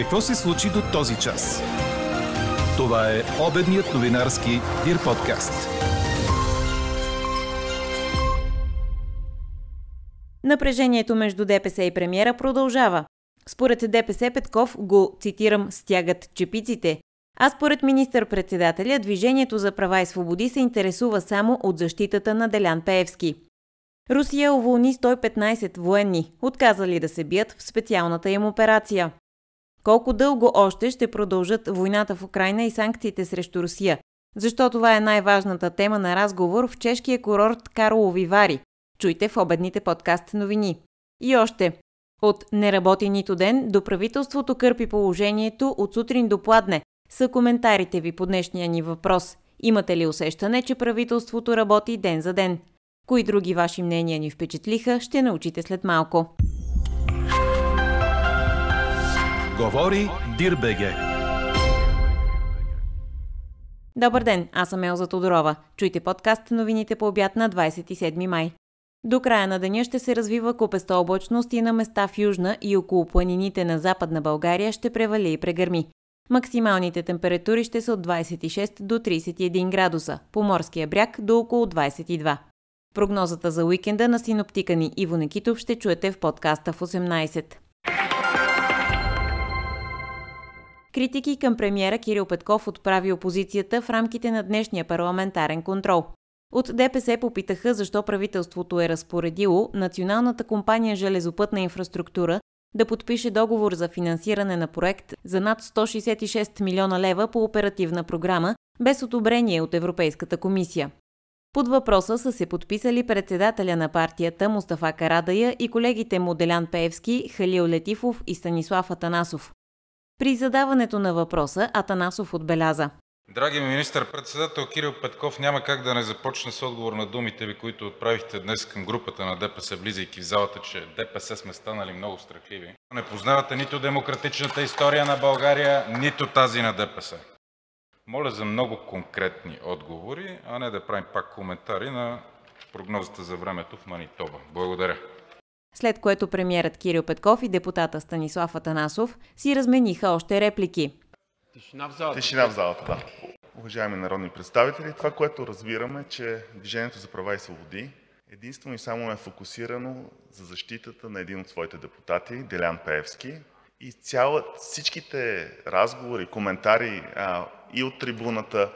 Какво се случи до този час? Това е обедният новинарски Дир подкаст. Напрежението между ДПС и премиера продължава. Според ДПС Петков го, цитирам, стягат чепиците, а според министър-председателя Движението за права и свободи се интересува само от защитата на Делян Пеевски. Русия уволни 115 военни, отказали да се бият в специалната им операция. Колко дълго още ще продължат войната в Украина и санкциите срещу Русия? Защо това е най-важната тема на разговор в чешкия курорт Карлови Вари. Чуйте в обедните подкаст новини. И още. От не работи нито ден до правителството кърпи положението от сутрин до пладне са коментарите ви по днешния ни въпрос. Имате ли усещане, че правителството работи ден за ден? Кои други ваши мнения ни впечатлиха, ще научите след малко. Говори Дирбеге. Добър ден, аз съм Елза Тодорова. Чуйте подкаст новините по обяд на 27 май. До края на деня ще се развива купеста облачност и на места в Южна и около планините на Западна България ще превали и прегърми. Максималните температури ще са от 26 до 31 градуса, по морския бряг до около 22. Прогнозата за уикенда на синоптика ни Иво Некитов ще чуете в подкаста в 18. Критики към премиера Кирил Петков отправи опозицията в рамките на днешния парламентарен контрол. От ДПС попитаха защо правителството е разпоредило Националната компания Железопътна инфраструктура да подпише договор за финансиране на проект за над 166 милиона лева по оперативна програма без одобрение от Европейската комисия. Под въпроса са се подписали председателя на партията Мустафа Карадая и колегите му Делян Пеевски, Халил Летифов и Станислав Атанасов. При задаването на въпроса Атанасов отбеляза. Драги министър-председател Кирил Петков, няма как да не започне с отговор на думите ви, които отправихте днес към групата на ДПС, влизайки в залата, че ДПС сме станали много страхливи. Не познавате нито демократичната история на България, нито тази на ДПС. Моля за много конкретни отговори, а не да правим пак коментари на прогнозата за времето в Манитоба. Благодаря. След което премиерът Кирил Петков и депутата Станислав Атанасов си размениха още реплики. Тишина в залата. Тишина в залата, да. Уважаеми народни представители, това, което разбираме, че Движението за права и свободи единствено и само е фокусирано за защитата на един от своите депутати, Делян Пеевски. И цяла, всичките разговори, коментари а, и от трибуната,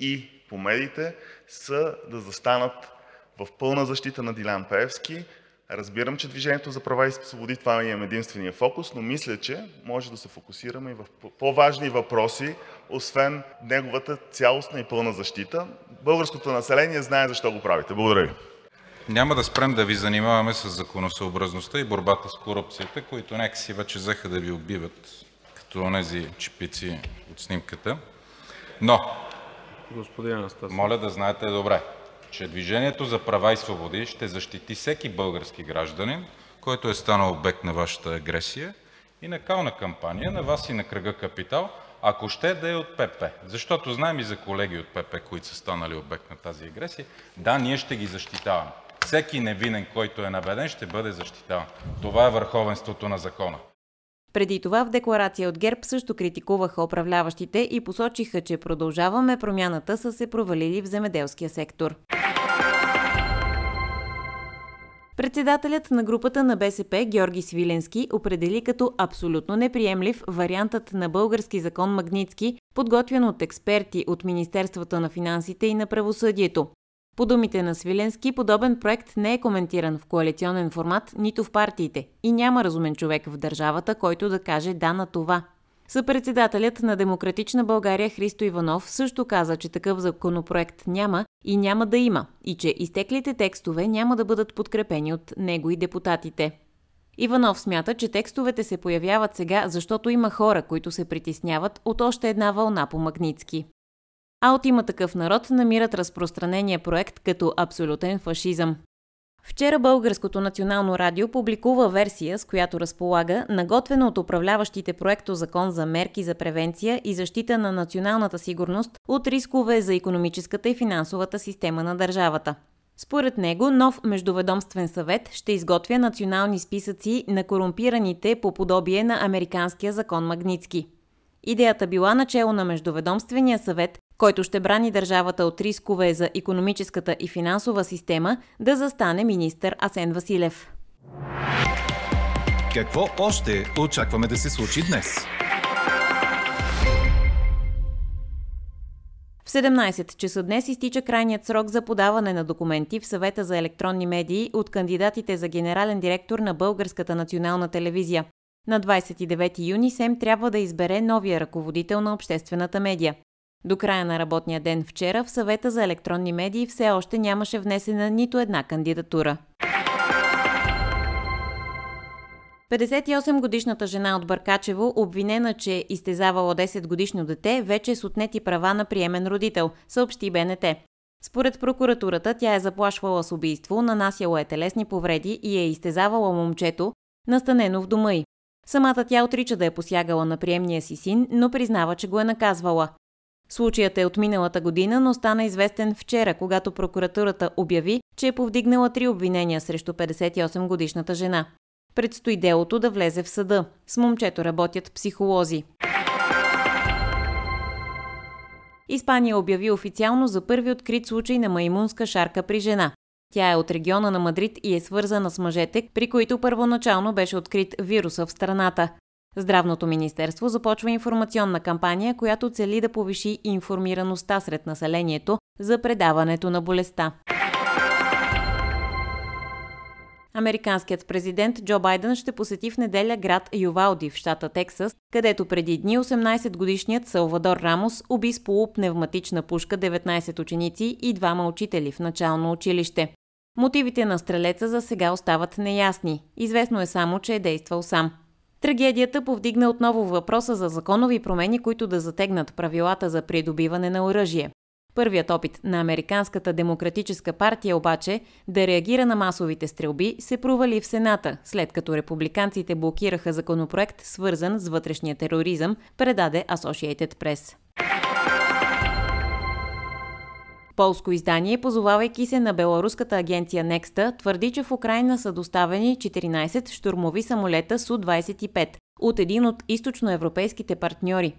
и по медиите са да застанат в пълна защита на Дилян Пеевски, Разбирам, че Движението за права и свободи това е единствения фокус, но мисля, че може да се фокусираме и в по-важни въпроси, освен неговата цялостна и пълна защита. Българското население знае защо го правите. Благодаря ви. Няма да спрем да ви занимаваме с законосъобразността и борбата с корупцията, които някакси вече взеха да ви убиват, като онези чипици от снимката. Но, Господин Анастасов. моля да знаете добре, че Движението за права и свободи ще защити всеки български гражданин, който е станал обект на вашата агресия и на кална кампания на вас и на кръга „Капитал“, ако ще да е от ПП. Защото знаем и за колеги от ПП, които са станали обект на тази агресия. Да, ние ще ги защитаваме. Всеки невинен, който е набеден, ще бъде защитаван. Това е върховенството на закона. Преди това в декларация от ГЕРБ също критикуваха управляващите и посочиха, че продължаваме промяната са се провалили в земеделския сектор. Председателят на групата на БСП Георги Свиленски определи като абсолютно неприемлив вариантът на български закон Магницки, подготвен от експерти от Министерството на финансите и на правосъдието. По думите на Свиленски, подобен проект не е коментиран в коалиционен формат нито в партиите и няма разумен човек в държавата, който да каже да на това. Съпредседателят на Демократична България Христо Иванов също каза, че такъв законопроект няма и няма да има и че изтеклите текстове няма да бъдат подкрепени от него и депутатите. Иванов смята, че текстовете се появяват сега, защото има хора, които се притесняват от още една вълна по Магницки. А от има такъв народ намират разпространения проект като абсолютен фашизъм. Вчера Българското национално радио публикува версия, с която разполага наготвено от управляващите проекто закон за мерки за превенция и защита на националната сигурност от рискове за економическата и финансовата система на държавата. Според него, нов междуведомствен съвет ще изготвя национални списъци на корумпираните по подобие на американския закон Магницки. Идеята била начало на Междуведомствения съвет, който ще брани държавата от рискове за економическата и финансова система, да застане министър Асен Василев. Какво още очакваме да се случи днес? В 17 часа днес изтича крайният срок за подаване на документи в съвета за електронни медии от кандидатите за генерален директор на Българската национална телевизия. На 29 юни СЕМ трябва да избере новия ръководител на обществената медия. До края на работния ден вчера в съвета за електронни медии все още нямаше внесена нито една кандидатура. 58-годишната жена от Бъркачево, обвинена, че изтезавала 10-годишно дете, вече е с отнети права на приемен родител, съобщи БНТ. Според прокуратурата, тя е заплашвала с убийство, нанасяла е телесни повреди и е изтезавала момчето, настанено в дома й. Самата тя отрича да е посягала на приемния си син, но признава, че го е наказвала. Случаят е от миналата година, но стана известен вчера, когато прокуратурата обяви, че е повдигнала три обвинения срещу 58-годишната жена. Предстои делото да влезе в съда. С момчето работят психолози. Испания обяви официално за първи открит случай на маймунска шарка при жена. Тя е от региона на Мадрид и е свързана с мъжете, при които първоначално беше открит вируса в страната. Здравното министерство започва информационна кампания, която цели да повиши информираността сред населението за предаването на болестта. Американският президент Джо Байден ще посети в неделя град Ювалди в щата Тексас, където преди дни 18-годишният Салвадор Рамос уби с полупневматична пушка 19 ученици и двама учители в начално училище. Мотивите на стрелеца за сега остават неясни. Известно е само, че е действал сам. Трагедията повдигна отново въпроса за законови промени, които да затегнат правилата за придобиване на оръжие. Първият опит на Американската демократическа партия обаче да реагира на масовите стрелби се провали в Сената, след като републиканците блокираха законопроект, свързан с вътрешния тероризъм, предаде Associated Press. Полско издание, позовавайки се на беларуската агенция Некста, твърди, че в Украина са доставени 14 штурмови самолета Су-25 от един от източноевропейските партньори.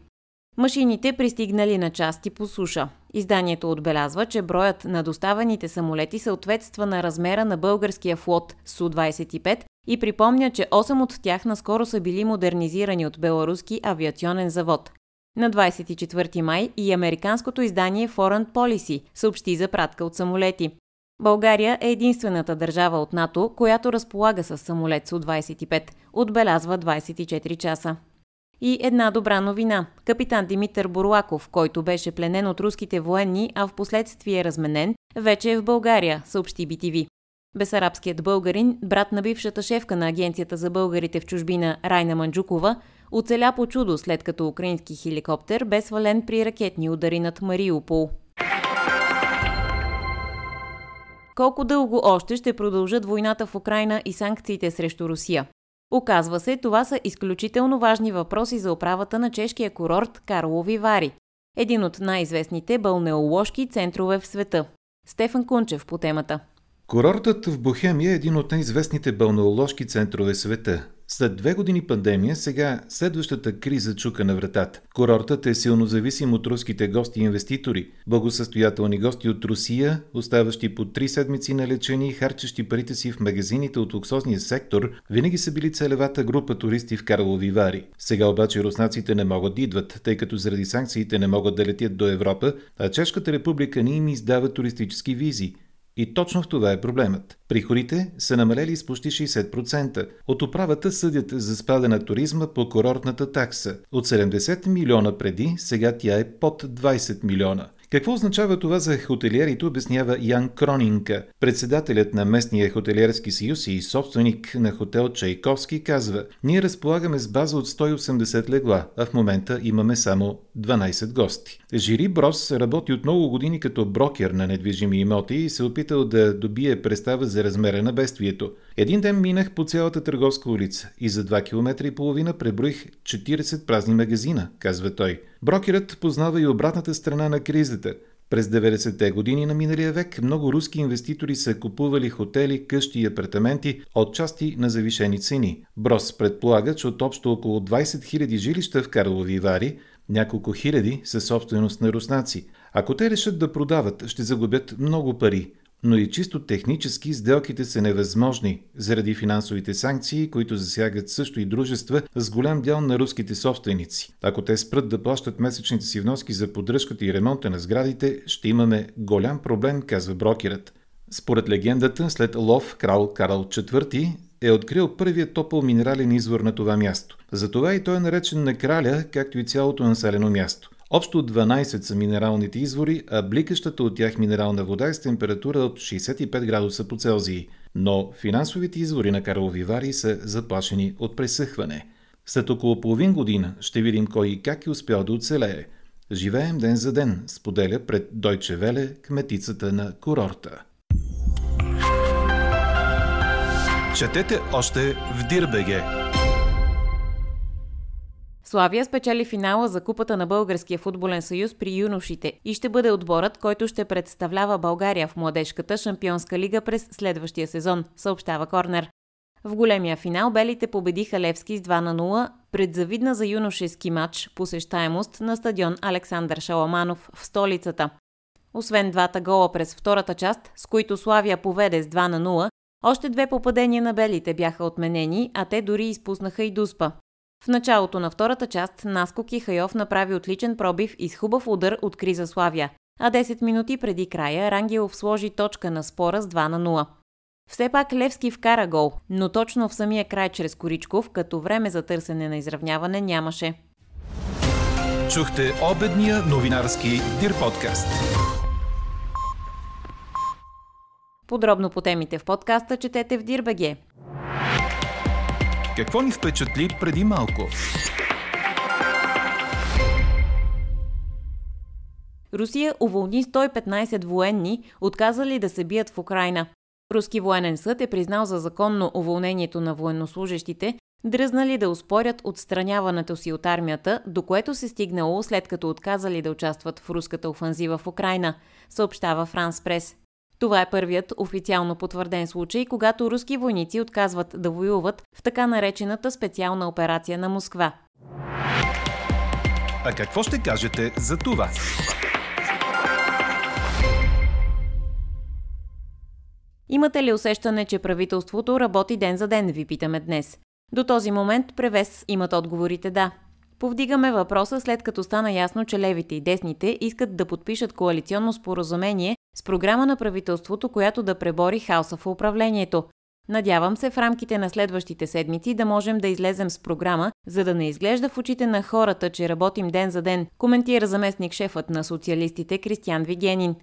Машините пристигнали на части по суша. Изданието отбелязва, че броят на доставените самолети съответства на размера на българския флот Су-25 и припомня, че 8 от тях наскоро са били модернизирани от беларуски авиационен завод. На 24 май и американското издание Foreign Policy съобщи за пратка от самолети. България е единствената държава от НАТО, която разполага с самолет Су-25, отбелязва 24 часа. И една добра новина. Капитан Димитър Бурлаков, който беше пленен от руските военни, а в последствие разменен, вече е в България, съобщи BTV. Бесарабският българин, брат на бившата шефка на Агенцията за българите в чужбина Райна Манджукова, оцеля по чудо след като украински хеликоптер бе свален при ракетни удари над Мариупол. Колко дълго още ще продължат войната в Украина и санкциите срещу Русия? Оказва се, това са изключително важни въпроси за управата на чешкия курорт Карлови Вари, един от най-известните балнеоложки центрове в света. Стефан Кунчев по темата. Курортът в Бохемия е един от най-известните балнеоложки центрове в света. След две години пандемия, сега следващата криза чука на вратата. Курортът е силно зависим от руските гости и инвеститори. Благосъстоятелни гости от Русия, оставащи по три седмици на лечение и харчещи парите си в магазините от луксозния сектор, винаги са били целевата група туристи в Карлови Вари. Сега обаче руснаците не могат да идват, тъй като заради санкциите не могат да летят до Европа, а Чешката република не им издава туристически визи. И точно в това е проблемът. Приходите са намалели с почти 60%. От управата съдят за спада на туризма по курортната такса. От 70 милиона преди, сега тя е под 20 милиона. Какво означава това за хотелиерите, обяснява Ян Кронинка. Председателят на местния хотелиерски съюз и собственик на хотел Чайковски казва Ние разполагаме с база от 180 легла, а в момента имаме само 12 гости. Жири Брос работи от много години като брокер на недвижими имоти и се опитал да добие представа за размера на бедствието. Един ден минах по цялата търговска улица и за 2 км и половина преброих 40 празни магазина, казва той. Брокерът познава и обратната страна на кризата. През 90-те години на миналия век много руски инвеститори са купували хотели, къщи и апартаменти от части на завишени цени. Брос предполага, че от общо около 20 000 жилища в Карлови Вари, няколко хиляди са собственост на руснаци. Ако те решат да продават, ще загубят много пари но и чисто технически сделките са невъзможни заради финансовите санкции, които засягат също и дружества с голям дял на руските собственици. Ако те спрат да плащат месечните си вноски за поддръжката и ремонта на сградите, ще имаме голям проблем, казва брокерът. Според легендата, след лов крал Карл IV е открил първият топъл минерален извор на това място. Затова и той е наречен на краля, както и цялото населено място. Общо 12 са минералните извори, а бликащата от тях минерална вода е с температура от 65 градуса по Целзий. Но финансовите извори на Карлови Вари са заплашени от пресъхване. След около половин година ще видим кой и как е успял да оцелее. Живеем ден за ден, споделя пред Дойче Веле кметицата на курорта. Четете още в Дирбеге! Славия спечели финала за Купата на Българския футболен съюз при юношите и ще бъде отборът, който ще представлява България в младежката шампионска лига през следващия сезон, съобщава Корнер. В големия финал белите победиха Левски с 2 на 0 пред завидна за юношески матч посещаемост на стадион Александър Шаламанов в столицата. Освен двата гола през втората част, с които Славия поведе с 2 на 0, още две попадения на белите бяха отменени, а те дори изпуснаха и Дуспа. В началото на втората част Наско Кихайов направи отличен пробив и с хубав удар от криза Славия, а 10 минути преди края Рангелов сложи точка на спора с 2 на 0. Все пак Левски вкара гол, но точно в самия край чрез Коричков, като време за търсене на изравняване нямаше. Чухте обедния новинарски Дир подкаст. Подробно по темите в подкаста четете в Дирбеге. Какво ни впечатли преди малко? Русия уволни 115 военни, отказали да се бият в Украина. Руски военен съд е признал за законно уволнението на военнослужащите, дръзнали да успорят отстраняването си от армията, до което се стигнало след като отказали да участват в руската офанзива в Украина, съобщава Франс Прес. Това е първият официално потвърден случай, когато руски войници отказват да воюват в така наречената специална операция на Москва. А какво ще кажете за това? Имате ли усещане, че правителството работи ден за ден, ви питаме днес? До този момент превес имат отговорите да. Повдигаме въпроса след като стана ясно, че левите и десните искат да подпишат коалиционно споразумение с програма на правителството, която да пребори хаоса в управлението. Надявам се в рамките на следващите седмици да можем да излезем с програма, за да не изглежда в очите на хората, че работим ден за ден, коментира заместник шефът на социалистите Кристиан Вигенин.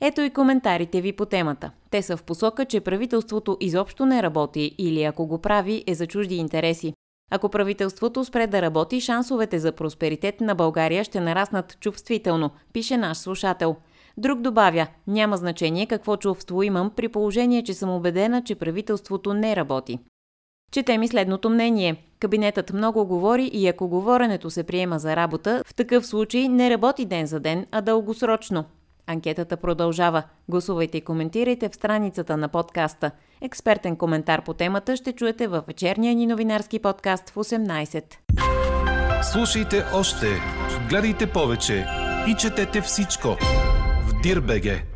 Ето и коментарите ви по темата. Те са в посока, че правителството изобщо не работи или ако го прави е за чужди интереси. Ако правителството спре да работи, шансовете за просперитет на България ще нараснат чувствително, пише наш слушател. Друг добавя, няма значение какво чувство имам при положение, че съм убедена, че правителството не работи. Чете ми следното мнение. Кабинетът много говори и ако говоренето се приема за работа, в такъв случай не работи ден за ден, а дългосрочно. Анкетата продължава. Гласувайте и коментирайте в страницата на подкаста. Експертен коментар по темата ще чуете във вечерния ни новинарски подкаст в 18. Слушайте още, гледайте повече и четете всичко Дирбеге.